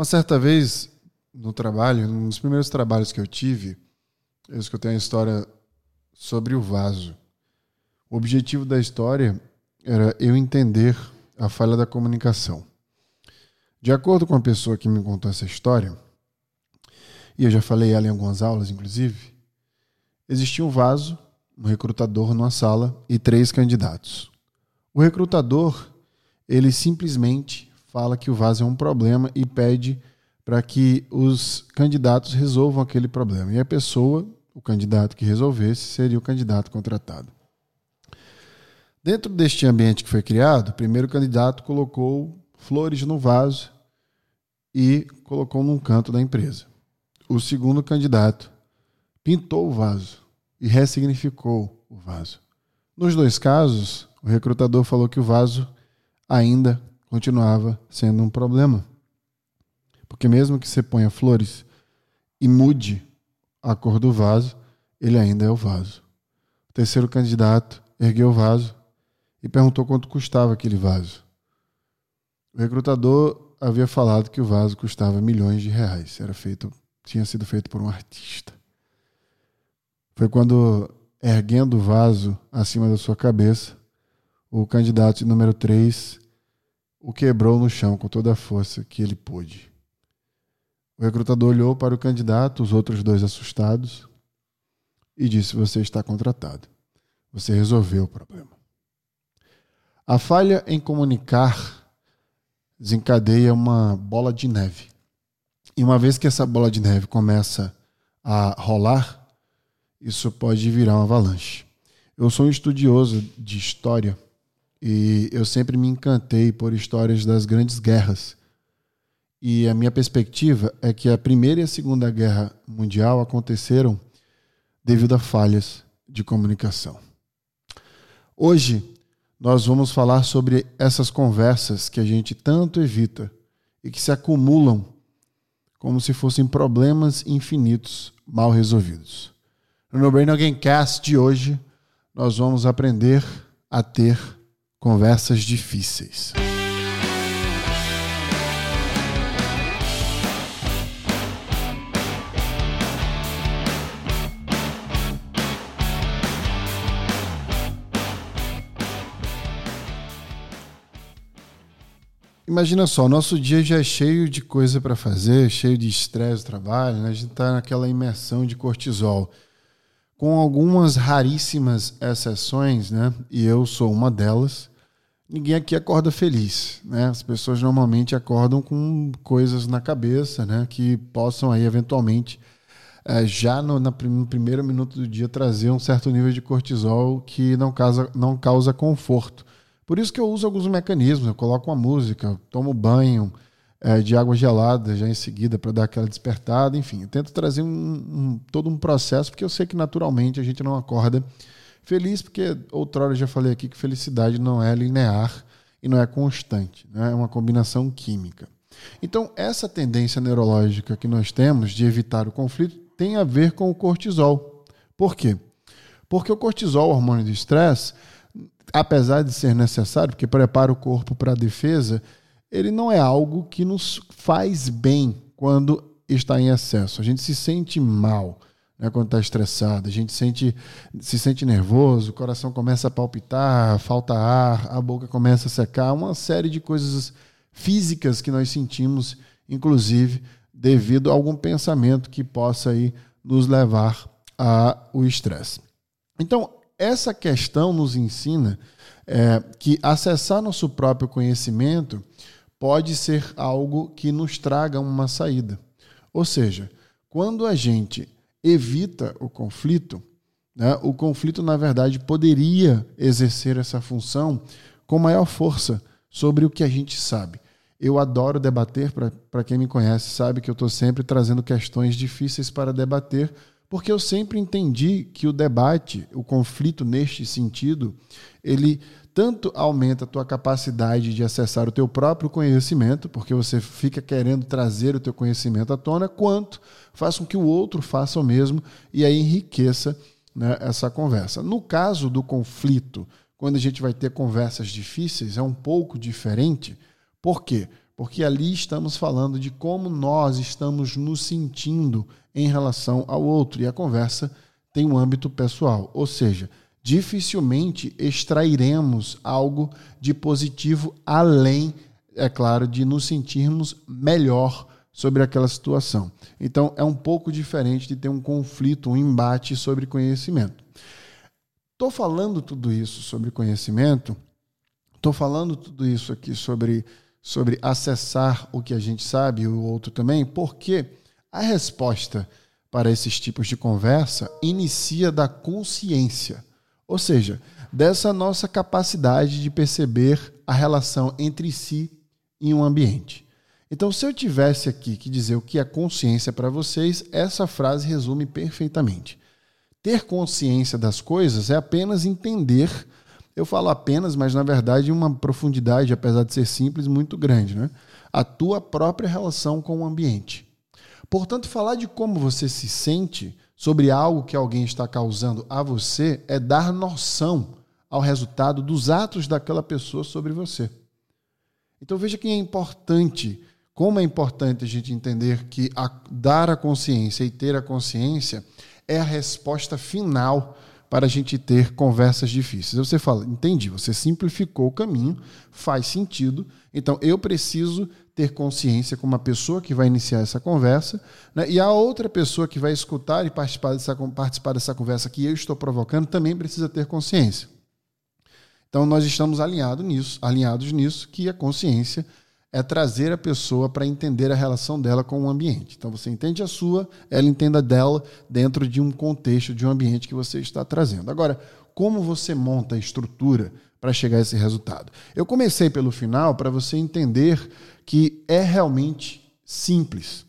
Uma certa vez, no trabalho, um dos primeiros trabalhos que eu tive, eu escutei uma história sobre o vaso. O objetivo da história era eu entender a falha da comunicação. De acordo com a pessoa que me contou essa história, e eu já falei ela em algumas aulas, inclusive, existia um vaso, um recrutador numa sala e três candidatos. O recrutador, ele simplesmente fala que o vaso é um problema e pede para que os candidatos resolvam aquele problema. E a pessoa, o candidato que resolvesse, seria o candidato contratado. Dentro deste ambiente que foi criado, o primeiro candidato colocou flores no vaso e colocou num canto da empresa. O segundo candidato pintou o vaso e ressignificou o vaso. Nos dois casos, o recrutador falou que o vaso ainda continuava sendo um problema. Porque mesmo que você ponha flores e mude a cor do vaso, ele ainda é o vaso. O terceiro candidato ergueu o vaso e perguntou quanto custava aquele vaso. O recrutador havia falado que o vaso custava milhões de reais. Era feito, tinha sido feito por um artista. Foi quando, erguendo o vaso acima da sua cabeça, o candidato número 3 o quebrou no chão com toda a força que ele pôde. O recrutador olhou para o candidato, os outros dois assustados, e disse: Você está contratado. Você resolveu o problema. A falha em comunicar desencadeia uma bola de neve. E uma vez que essa bola de neve começa a rolar, isso pode virar uma avalanche. Eu sou um estudioso de história e eu sempre me encantei por histórias das grandes guerras. E a minha perspectiva é que a Primeira e a Segunda Guerra Mundial aconteceram devido a falhas de comunicação. Hoje, nós vamos falar sobre essas conversas que a gente tanto evita e que se acumulam como se fossem problemas infinitos mal resolvidos. No No Brain Alguém Cast de hoje, nós vamos aprender a ter conversas difíceis. Imagina só, nosso dia já é cheio de coisa para fazer, cheio de estresse trabalho, né? a gente está naquela imersão de cortisol. Com algumas raríssimas exceções, né? e eu sou uma delas, ninguém aqui acorda feliz. Né? As pessoas normalmente acordam com coisas na cabeça né? que possam aí, eventualmente, é, já no, na, no primeiro minuto do dia, trazer um certo nível de cortisol que não causa, não causa conforto. Por isso que eu uso alguns mecanismos. Eu coloco uma música, tomo banho é, de água gelada já em seguida para dar aquela despertada. Enfim, eu tento trazer um, um, todo um processo, porque eu sei que naturalmente a gente não acorda feliz, porque outrora já falei aqui que felicidade não é linear e não é constante, né? é uma combinação química. Então, essa tendência neurológica que nós temos de evitar o conflito tem a ver com o cortisol. Por quê? Porque o cortisol, o hormônio do estresse, apesar de ser necessário, porque prepara o corpo para a defesa, ele não é algo que nos faz bem quando está em excesso. A gente se sente mal né, quando está estressado, a gente sente, se sente nervoso, o coração começa a palpitar, falta ar, a boca começa a secar, uma série de coisas físicas que nós sentimos, inclusive devido a algum pensamento que possa aí nos levar ao estresse. Então, essa questão nos ensina é, que acessar nosso próprio conhecimento pode ser algo que nos traga uma saída. Ou seja, quando a gente evita o conflito, né, o conflito, na verdade, poderia exercer essa função com maior força sobre o que a gente sabe. Eu adoro debater, para quem me conhece, sabe que eu estou sempre trazendo questões difíceis para debater, porque eu sempre entendi que o debate, o conflito neste sentido, ele tanto aumenta a tua capacidade de acessar o teu próprio conhecimento, porque você fica querendo trazer o teu conhecimento à tona, quanto faz com que o outro faça o mesmo e aí enriqueça né, essa conversa. No caso do conflito, quando a gente vai ter conversas difíceis, é um pouco diferente. Por quê? porque ali estamos falando de como nós estamos nos sentindo em relação ao outro e a conversa tem um âmbito pessoal, ou seja, dificilmente extrairemos algo de positivo além, é claro, de nos sentirmos melhor sobre aquela situação. Então, é um pouco diferente de ter um conflito, um embate sobre conhecimento. Estou falando tudo isso sobre conhecimento, estou falando tudo isso aqui sobre, sobre acessar o que a gente sabe e o outro também, porque a resposta para esses tipos de conversa inicia da consciência, ou seja, dessa nossa capacidade de perceber a relação entre si e um ambiente. Então, se eu tivesse aqui que dizer o que é consciência para vocês, essa frase resume perfeitamente. Ter consciência das coisas é apenas entender. Eu falo apenas, mas na verdade uma profundidade, apesar de ser simples, muito grande, né? A tua própria relação com o ambiente. Portanto, falar de como você se sente sobre algo que alguém está causando a você é dar noção ao resultado dos atos daquela pessoa sobre você. Então veja que é importante como é importante a gente entender que a, dar a consciência e ter a consciência é a resposta final para a gente ter conversas difíceis. Você fala, entendi, você simplificou o caminho, faz sentido, então eu preciso ter consciência como uma pessoa que vai iniciar essa conversa, né? e a outra pessoa que vai escutar e participar dessa, participar dessa conversa que eu estou provocando também precisa ter consciência. Então nós estamos alinhados nisso, alinhados nisso, que a consciência é trazer a pessoa para entender a relação dela com o ambiente. Então você entende a sua, ela entenda dela dentro de um contexto, de um ambiente que você está trazendo. Agora, como você monta a estrutura para chegar a esse resultado? Eu comecei pelo final para você entender que é realmente simples.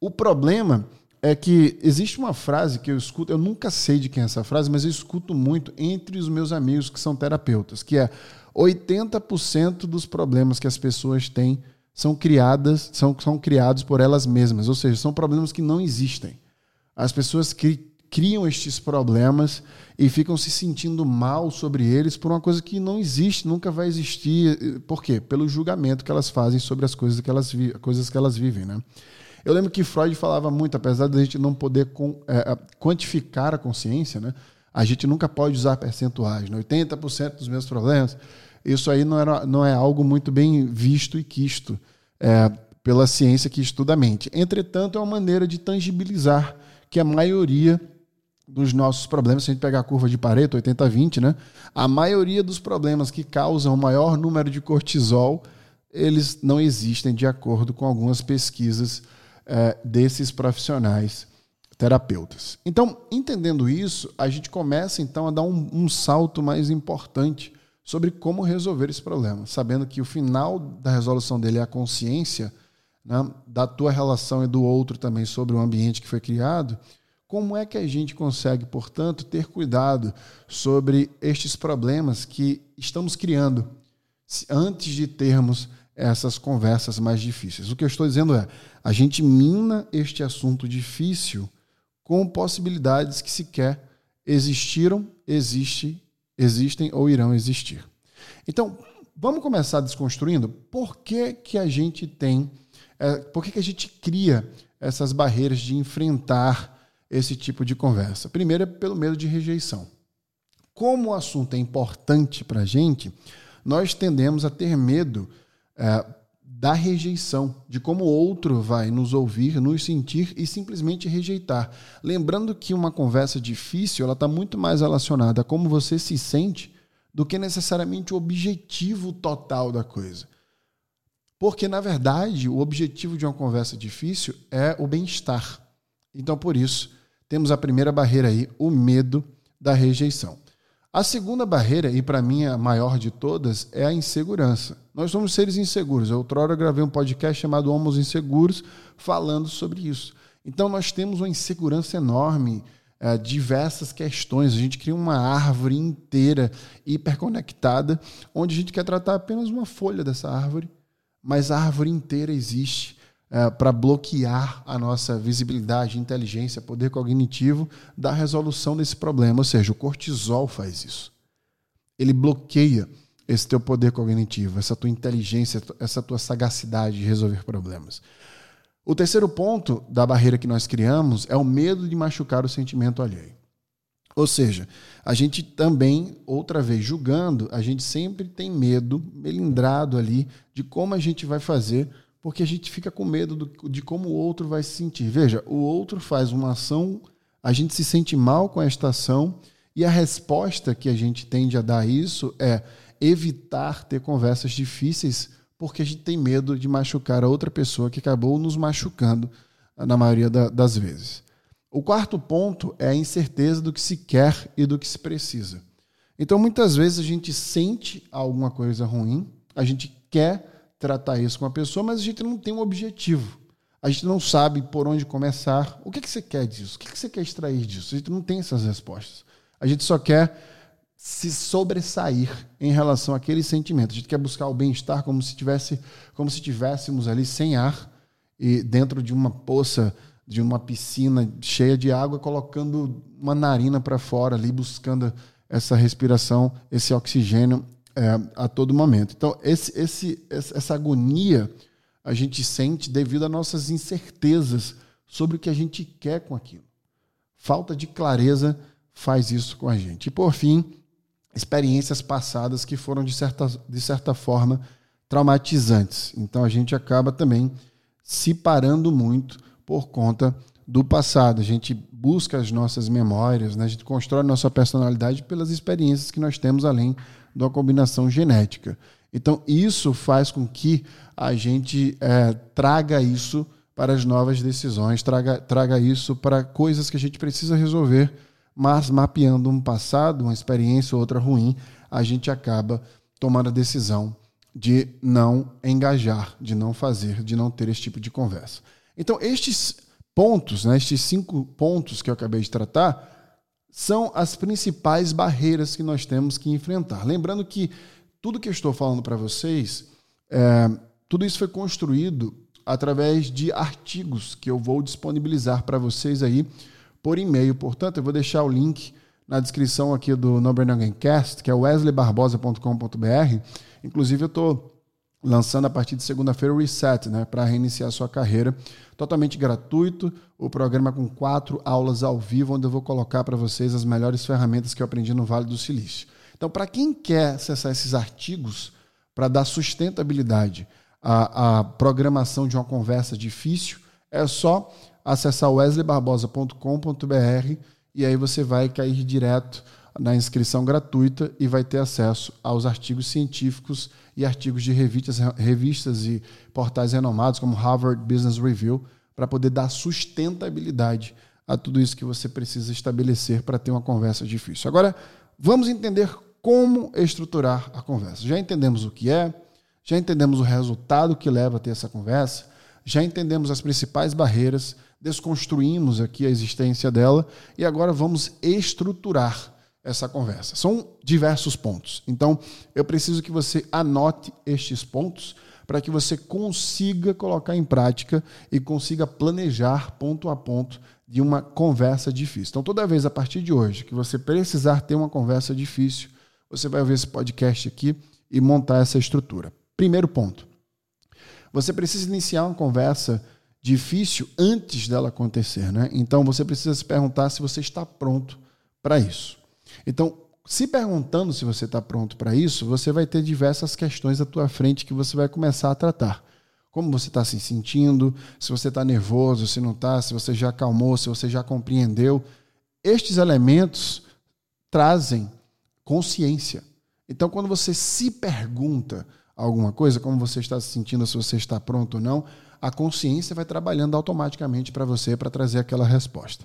O problema é que existe uma frase que eu escuto, eu nunca sei de quem é essa frase, mas eu escuto muito entre os meus amigos que são terapeutas, que é 80% dos problemas que as pessoas têm são criadas, são, são criados por elas mesmas, ou seja, são problemas que não existem. As pessoas cri, criam estes problemas e ficam se sentindo mal sobre eles por uma coisa que não existe, nunca vai existir. Por quê? Pelo julgamento que elas fazem sobre as coisas que elas, coisas que elas vivem. Né? Eu lembro que Freud falava muito, apesar de a gente não poder com, é, quantificar a consciência, né? a gente nunca pode usar percentuais. Né? 80% dos meus problemas isso aí não, era, não é algo muito bem visto e quisto é, pela ciência que estuda a mente. Entretanto, é uma maneira de tangibilizar que a maioria dos nossos problemas, se a gente pegar a curva de Pareto, 80-20, né? A maioria dos problemas que causam o maior número de cortisol, eles não existem de acordo com algumas pesquisas é, desses profissionais terapeutas. Então, entendendo isso, a gente começa então a dar um, um salto mais importante sobre como resolver esse problema, sabendo que o final da resolução dele é a consciência né, da tua relação e do outro também sobre o ambiente que foi criado. Como é que a gente consegue, portanto, ter cuidado sobre estes problemas que estamos criando antes de termos essas conversas mais difíceis? O que eu estou dizendo é, a gente mina este assunto difícil com possibilidades que sequer existiram, existe existem ou irão existir. Então, vamos começar desconstruindo por que, que a gente tem, é, por que, que a gente cria essas barreiras de enfrentar esse tipo de conversa. Primeiro é pelo medo de rejeição. Como o assunto é importante para a gente, nós tendemos a ter medo é, da rejeição, de como o outro vai nos ouvir, nos sentir e simplesmente rejeitar. Lembrando que uma conversa difícil ela está muito mais relacionada a como você se sente do que necessariamente o objetivo total da coisa. Porque, na verdade, o objetivo de uma conversa difícil é o bem-estar. Então, por isso, temos a primeira barreira aí, o medo da rejeição. A segunda barreira, e para mim a maior de todas, é a insegurança. Nós somos seres inseguros. Eu outrora gravei um podcast chamado Homos Inseguros, falando sobre isso. Então nós temos uma insegurança enorme, é, diversas questões. A gente cria uma árvore inteira, hiperconectada, onde a gente quer tratar apenas uma folha dessa árvore, mas a árvore inteira existe é, para bloquear a nossa visibilidade, inteligência, poder cognitivo da resolução desse problema. Ou seja, o cortisol faz isso. Ele bloqueia esse teu poder cognitivo, essa tua inteligência, essa tua sagacidade de resolver problemas. O terceiro ponto da barreira que nós criamos é o medo de machucar o sentimento alheio. Ou seja, a gente também, outra vez, julgando, a gente sempre tem medo, melindrado ali, de como a gente vai fazer, porque a gente fica com medo do, de como o outro vai se sentir. Veja, o outro faz uma ação, a gente se sente mal com esta ação, e a resposta que a gente tende a dar a isso é evitar ter conversas difíceis porque a gente tem medo de machucar a outra pessoa que acabou nos machucando na maioria da, das vezes. O quarto ponto é a incerteza do que se quer e do que se precisa. Então, muitas vezes a gente sente alguma coisa ruim, a gente quer tratar isso com a pessoa, mas a gente não tem um objetivo. A gente não sabe por onde começar. O que, que você quer disso? O que, que você quer extrair disso? A gente não tem essas respostas. A gente só quer se sobressair em relação àquele sentimento. A gente quer buscar o bem-estar como se tivesse, como se tivéssemos ali sem ar e dentro de uma poça, de uma piscina cheia de água, colocando uma narina para fora ali, buscando essa respiração, esse oxigênio é, a todo momento. Então, esse, esse, essa agonia a gente sente devido às nossas incertezas sobre o que a gente quer com aquilo. Falta de clareza faz isso com a gente. E por fim, experiências passadas que foram, de certa, de certa forma, traumatizantes. Então a gente acaba também se parando muito por conta do passado. A gente busca as nossas memórias, né? a gente constrói nossa personalidade pelas experiências que nós temos além da combinação genética. Então, isso faz com que a gente é, traga isso para as novas decisões, traga, traga isso para coisas que a gente precisa resolver mas mapeando um passado, uma experiência ou outra ruim, a gente acaba tomando a decisão de não engajar, de não fazer, de não ter esse tipo de conversa. Então, estes pontos, né, estes cinco pontos que eu acabei de tratar, são as principais barreiras que nós temos que enfrentar. Lembrando que tudo que eu estou falando para vocês, é, tudo isso foi construído através de artigos que eu vou disponibilizar para vocês aí por e-mail. Portanto, eu vou deixar o link na descrição aqui do No Brain Cast, que é wesleybarbosa.com.br. Inclusive, eu estou lançando a partir de segunda-feira o Reset, né, para reiniciar sua carreira. Totalmente gratuito, o programa com quatro aulas ao vivo, onde eu vou colocar para vocês as melhores ferramentas que eu aprendi no Vale do Silício. Então, para quem quer acessar esses artigos para dar sustentabilidade à, à programação de uma conversa difícil, é só acessar wesleybarbosa.com.br e aí você vai cair direto na inscrição gratuita e vai ter acesso aos artigos científicos e artigos de revistas, revistas e portais renomados como Harvard Business Review para poder dar sustentabilidade a tudo isso que você precisa estabelecer para ter uma conversa difícil. Agora, vamos entender como estruturar a conversa. Já entendemos o que é, já entendemos o resultado que leva a ter essa conversa, já entendemos as principais barreiras, desconstruímos aqui a existência dela e agora vamos estruturar essa conversa. São diversos pontos. Então, eu preciso que você anote estes pontos para que você consiga colocar em prática e consiga planejar ponto a ponto de uma conversa difícil. Então, toda vez a partir de hoje que você precisar ter uma conversa difícil, você vai ver esse podcast aqui e montar essa estrutura. Primeiro ponto. Você precisa iniciar uma conversa difícil antes dela acontecer, né? Então você precisa se perguntar se você está pronto para isso. Então, se perguntando se você está pronto para isso, você vai ter diversas questões à tua frente que você vai começar a tratar. Como você está se sentindo, se você está nervoso, se não está, se você já acalmou, se você já compreendeu. Estes elementos trazem consciência. Então, quando você se pergunta alguma coisa, como você está se sentindo, se você está pronto ou não, a consciência vai trabalhando automaticamente para você para trazer aquela resposta.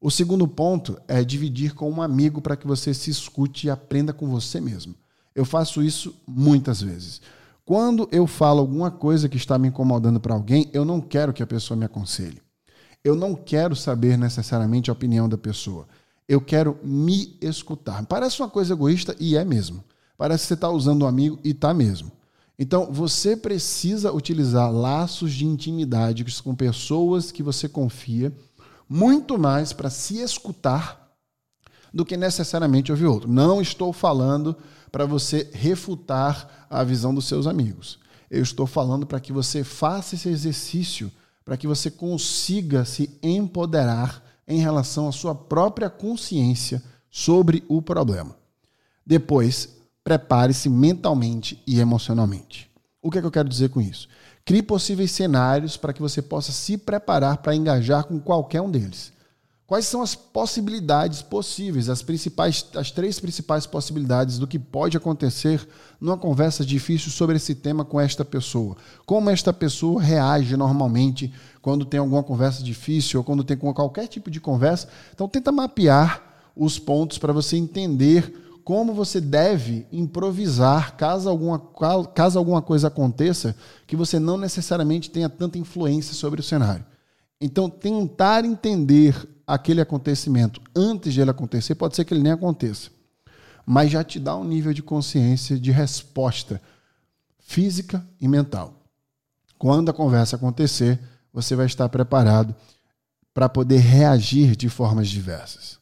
O segundo ponto é dividir com um amigo para que você se escute e aprenda com você mesmo. Eu faço isso muitas vezes. Quando eu falo alguma coisa que está me incomodando para alguém, eu não quero que a pessoa me aconselhe. Eu não quero saber necessariamente a opinião da pessoa. Eu quero me escutar. Parece uma coisa egoísta e é mesmo. Parece que você está usando um amigo e está mesmo. Então, você precisa utilizar laços de intimidade com pessoas que você confia, muito mais para se escutar do que necessariamente ouvir outro. Não estou falando para você refutar a visão dos seus amigos. Eu estou falando para que você faça esse exercício, para que você consiga se empoderar em relação à sua própria consciência sobre o problema. Depois, prepare-se mentalmente e emocionalmente. O que, é que eu quero dizer com isso? Crie possíveis cenários para que você possa se preparar para engajar com qualquer um deles. Quais são as possibilidades possíveis, as principais, as três principais possibilidades do que pode acontecer numa conversa difícil sobre esse tema com esta pessoa? Como esta pessoa reage normalmente quando tem alguma conversa difícil ou quando tem qualquer tipo de conversa? Então tenta mapear os pontos para você entender como você deve improvisar caso alguma, caso alguma coisa aconteça que você não necessariamente tenha tanta influência sobre o cenário. Então, tentar entender aquele acontecimento antes de ele acontecer, pode ser que ele nem aconteça, mas já te dá um nível de consciência de resposta física e mental. Quando a conversa acontecer, você vai estar preparado para poder reagir de formas diversas.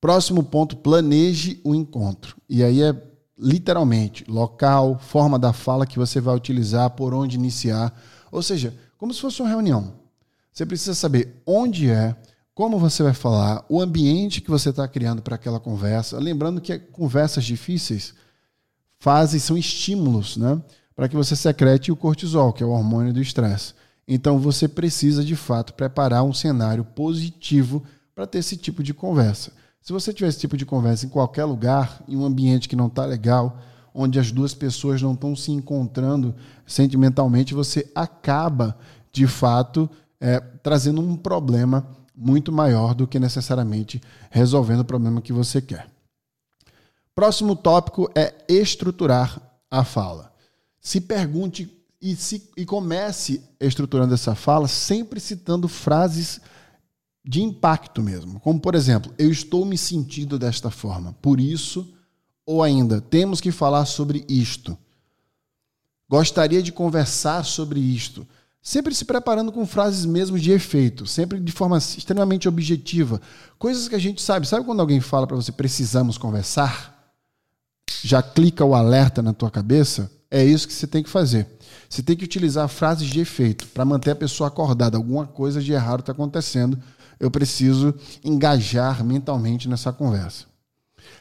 Próximo ponto, planeje o encontro. E aí é literalmente local, forma da fala que você vai utilizar, por onde iniciar. Ou seja, como se fosse uma reunião. Você precisa saber onde é, como você vai falar, o ambiente que você está criando para aquela conversa. Lembrando que conversas difíceis fazem, são estímulos, né? Para que você secrete o cortisol, que é o hormônio do estresse. Então você precisa, de fato, preparar um cenário positivo para ter esse tipo de conversa. Se você tiver esse tipo de conversa em qualquer lugar, em um ambiente que não está legal, onde as duas pessoas não estão se encontrando sentimentalmente, você acaba, de fato, é, trazendo um problema muito maior do que necessariamente resolvendo o problema que você quer. Próximo tópico é estruturar a fala. Se pergunte e, se, e comece estruturando essa fala sempre citando frases de impacto mesmo. Como, por exemplo, eu estou me sentindo desta forma, por isso, ou ainda, temos que falar sobre isto. Gostaria de conversar sobre isto sempre se preparando com frases mesmo de efeito, sempre de forma extremamente objetiva. Coisas que a gente sabe. Sabe quando alguém fala para você precisamos conversar? Já clica o alerta na tua cabeça? É isso que você tem que fazer. Você tem que utilizar frases de efeito para manter a pessoa acordada. Alguma coisa de errado está acontecendo. Eu preciso engajar mentalmente nessa conversa.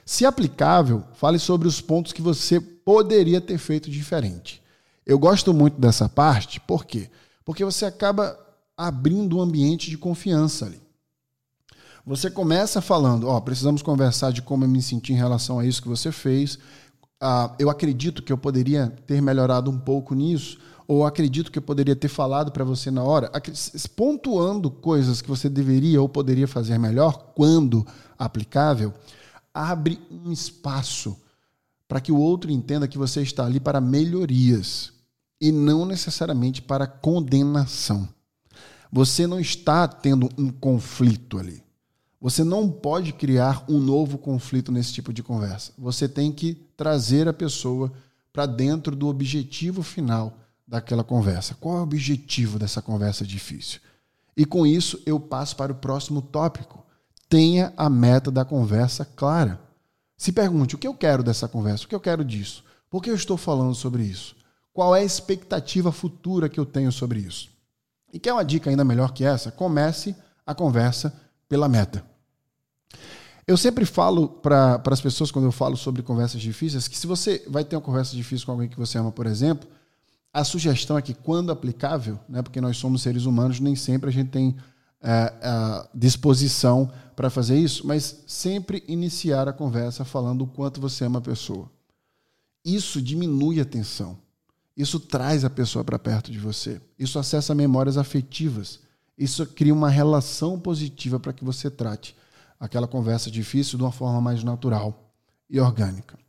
Se aplicável, fale sobre os pontos que você poderia ter feito diferente. Eu gosto muito dessa parte, por quê? Porque você acaba abrindo um ambiente de confiança ali. Você começa falando, ó, oh, precisamos conversar de como eu me senti em relação a isso que você fez. Ah, eu acredito que eu poderia ter melhorado um pouco nisso, ou acredito que eu poderia ter falado para você na hora, pontuando coisas que você deveria ou poderia fazer melhor, quando aplicável, abre um espaço para que o outro entenda que você está ali para melhorias e não necessariamente para condenação. Você não está tendo um conflito ali. Você não pode criar um novo conflito nesse tipo de conversa. Você tem que trazer a pessoa para dentro do objetivo final daquela conversa. Qual é o objetivo dessa conversa difícil? E com isso eu passo para o próximo tópico. Tenha a meta da conversa clara. Se pergunte o que eu quero dessa conversa, o que eu quero disso, por que eu estou falando sobre isso? Qual é a expectativa futura que eu tenho sobre isso? E quer uma dica ainda melhor que essa? Comece a conversa pela meta. Eu sempre falo para as pessoas, quando eu falo sobre conversas difíceis, que se você vai ter uma conversa difícil com alguém que você ama, por exemplo, a sugestão é que, quando aplicável, né, porque nós somos seres humanos, nem sempre a gente tem é, a disposição para fazer isso, mas sempre iniciar a conversa falando o quanto você ama a pessoa. Isso diminui a tensão. Isso traz a pessoa para perto de você. Isso acessa memórias afetivas. Isso cria uma relação positiva para que você trate aquela conversa difícil de uma forma mais natural e orgânica.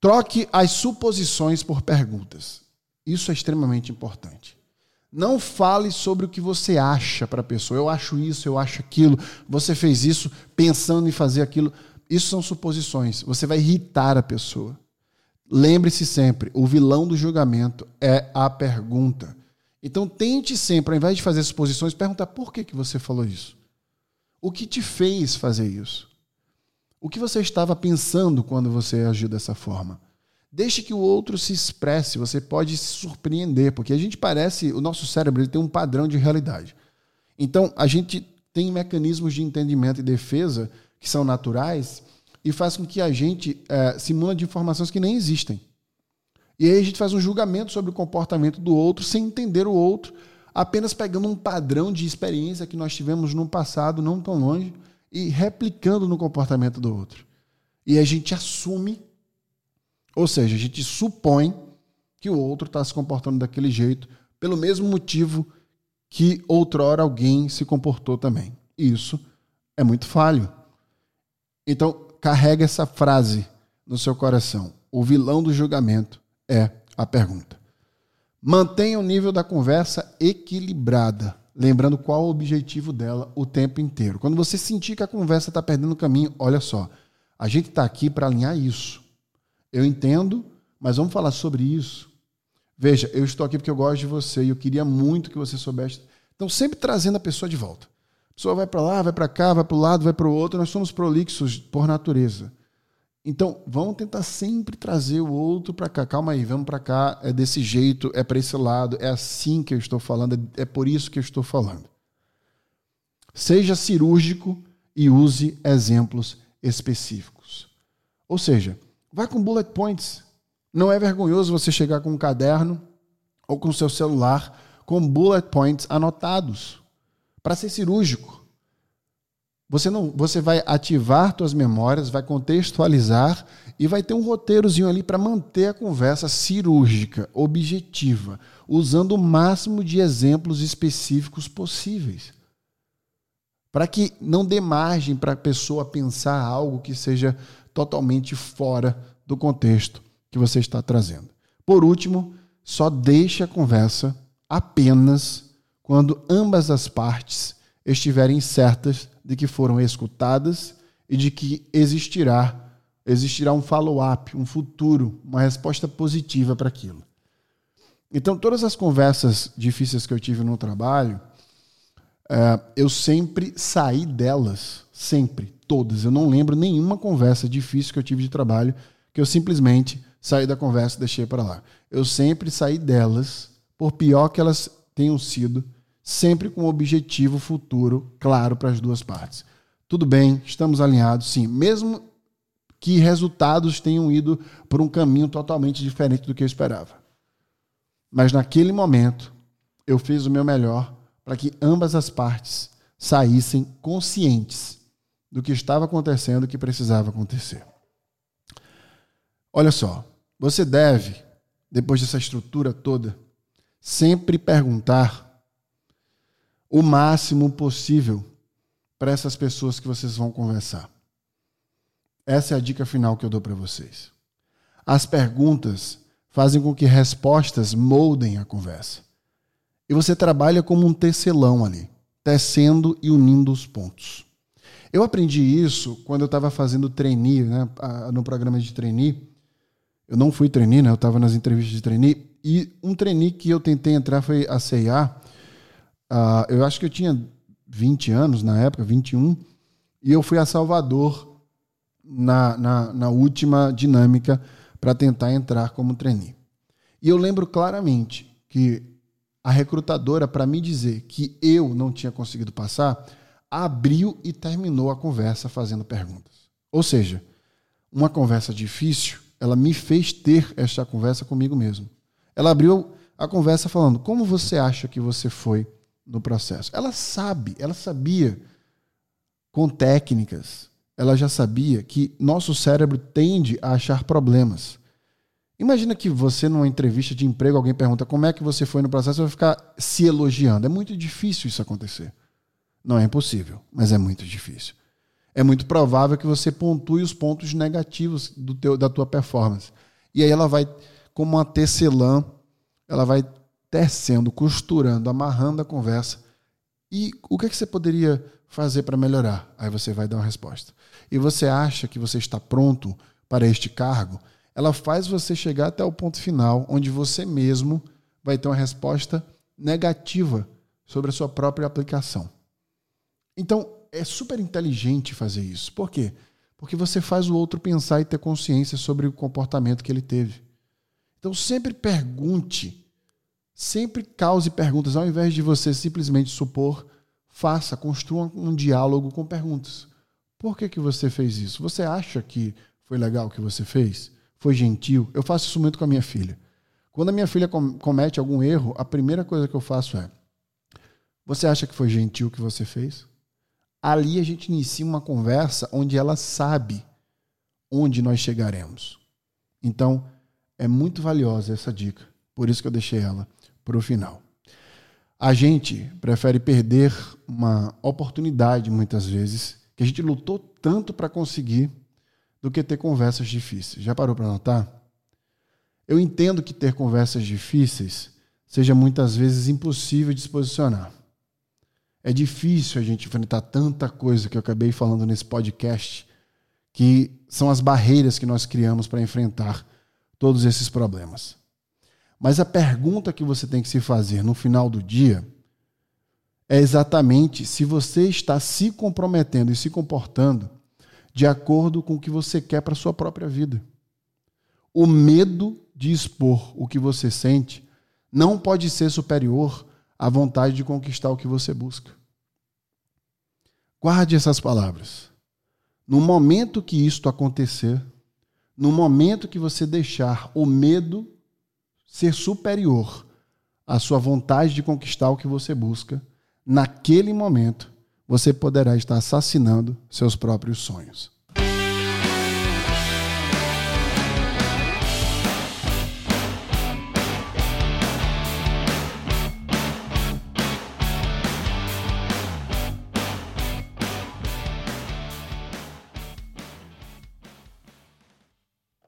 Troque as suposições por perguntas. Isso é extremamente importante. Não fale sobre o que você acha para a pessoa. Eu acho isso, eu acho aquilo. Você fez isso pensando em fazer aquilo. Isso são suposições. Você vai irritar a pessoa. Lembre-se sempre, o vilão do julgamento é a pergunta. Então tente sempre, ao invés de fazer suposições, perguntar por que, que você falou isso. O que te fez fazer isso? O que você estava pensando quando você agiu dessa forma? Deixe que o outro se expresse, você pode se surpreender, porque a gente parece, o nosso cérebro tem um padrão de realidade. Então, a gente tem mecanismos de entendimento e defesa que são naturais e faz com que a gente é, de informações que nem existem. E aí a gente faz um julgamento sobre o comportamento do outro sem entender o outro, apenas pegando um padrão de experiência que nós tivemos no passado, não tão longe, e replicando no comportamento do outro. E a gente assume, ou seja, a gente supõe que o outro está se comportando daquele jeito, pelo mesmo motivo que outrora alguém se comportou também. Isso é muito falho. Então, carrega essa frase no seu coração. O vilão do julgamento é a pergunta. Mantenha o nível da conversa equilibrada, lembrando qual o objetivo dela o tempo inteiro. Quando você sentir que a conversa está perdendo o caminho, olha só, a gente está aqui para alinhar isso. Eu entendo, mas vamos falar sobre isso. Veja, eu estou aqui porque eu gosto de você e eu queria muito que você soubesse. Então, sempre trazendo a pessoa de volta. A pessoa vai para lá, vai para cá, vai para o lado, vai para o outro. Nós somos prolixos por natureza. Então, vamos tentar sempre trazer o outro para cá. Calma aí, vamos para cá, é desse jeito, é para esse lado, é assim que eu estou falando, é por isso que eu estou falando. Seja cirúrgico e use exemplos específicos. Ou seja, vai com bullet points. Não é vergonhoso você chegar com um caderno ou com seu celular com bullet points anotados para ser cirúrgico. Você não, você vai ativar suas memórias, vai contextualizar e vai ter um roteirozinho ali para manter a conversa cirúrgica, objetiva, usando o máximo de exemplos específicos possíveis. Para que não dê margem para a pessoa pensar algo que seja totalmente fora do contexto que você está trazendo. Por último, só deixe a conversa apenas quando ambas as partes estiverem certas de que foram escutadas e de que existirá existirá um follow-up, um futuro, uma resposta positiva para aquilo. Então, todas as conversas difíceis que eu tive no trabalho, é, eu sempre saí delas, sempre, todas. Eu não lembro nenhuma conversa difícil que eu tive de trabalho que eu simplesmente saí da conversa e deixei para lá. Eu sempre saí delas, por pior que elas tenham sido, sempre com um objetivo futuro claro para as duas partes. Tudo bem, estamos alinhados, sim, mesmo que resultados tenham ido por um caminho totalmente diferente do que eu esperava. Mas naquele momento, eu fiz o meu melhor para que ambas as partes saíssem conscientes do que estava acontecendo que precisava acontecer. Olha só, você deve, depois dessa estrutura toda, sempre perguntar o máximo possível para essas pessoas que vocês vão conversar. Essa é a dica final que eu dou para vocês. As perguntas fazem com que respostas moldem a conversa. E você trabalha como um tecelão ali, tecendo e unindo os pontos. Eu aprendi isso quando eu estava fazendo trainee, né, no programa de trainee. Eu não fui trainee, né, eu estava nas entrevistas de trainee. E um trainee que eu tentei entrar foi a CIA, Uh, eu acho que eu tinha 20 anos na época, 21, e eu fui a Salvador na, na, na última dinâmica para tentar entrar como trainee. E eu lembro claramente que a recrutadora, para me dizer que eu não tinha conseguido passar, abriu e terminou a conversa fazendo perguntas. Ou seja, uma conversa difícil, ela me fez ter esta conversa comigo mesmo. Ela abriu a conversa falando: Como você acha que você foi no processo. Ela sabe, ela sabia com técnicas, ela já sabia que nosso cérebro tende a achar problemas. Imagina que você, numa entrevista de emprego, alguém pergunta como é que você foi no processo, você vai ficar se elogiando. É muito difícil isso acontecer. Não é impossível, mas é muito difícil. É muito provável que você pontue os pontos negativos do teu, da tua performance. E aí ela vai, como uma tecelã, ela vai tecendo, costurando, amarrando a conversa. E o que, é que você poderia fazer para melhorar? Aí você vai dar uma resposta. E você acha que você está pronto para este cargo? Ela faz você chegar até o ponto final, onde você mesmo vai ter uma resposta negativa sobre a sua própria aplicação. Então, é super inteligente fazer isso. Por quê? Porque você faz o outro pensar e ter consciência sobre o comportamento que ele teve. Então sempre pergunte, sempre cause perguntas, ao invés de você simplesmente supor, faça, construa um diálogo com perguntas. Por que, que você fez isso? Você acha que foi legal o que você fez? Foi gentil? Eu faço isso muito com a minha filha. Quando a minha filha comete algum erro, a primeira coisa que eu faço é: Você acha que foi gentil o que você fez? Ali a gente inicia uma conversa onde ela sabe onde nós chegaremos. Então, é muito valiosa essa dica. Por isso que eu deixei ela para o final. A gente prefere perder uma oportunidade, muitas vezes, que a gente lutou tanto para conseguir, do que ter conversas difíceis. Já parou para notar? Eu entendo que ter conversas difíceis seja muitas vezes impossível de se posicionar. É difícil a gente enfrentar tanta coisa que eu acabei falando nesse podcast, que são as barreiras que nós criamos para enfrentar todos esses problemas. Mas a pergunta que você tem que se fazer no final do dia é exatamente se você está se comprometendo e se comportando de acordo com o que você quer para sua própria vida. O medo de expor o que você sente não pode ser superior à vontade de conquistar o que você busca. Guarde essas palavras. No momento que isto acontecer, no momento que você deixar o medo ser superior à sua vontade de conquistar o que você busca, naquele momento você poderá estar assassinando seus próprios sonhos.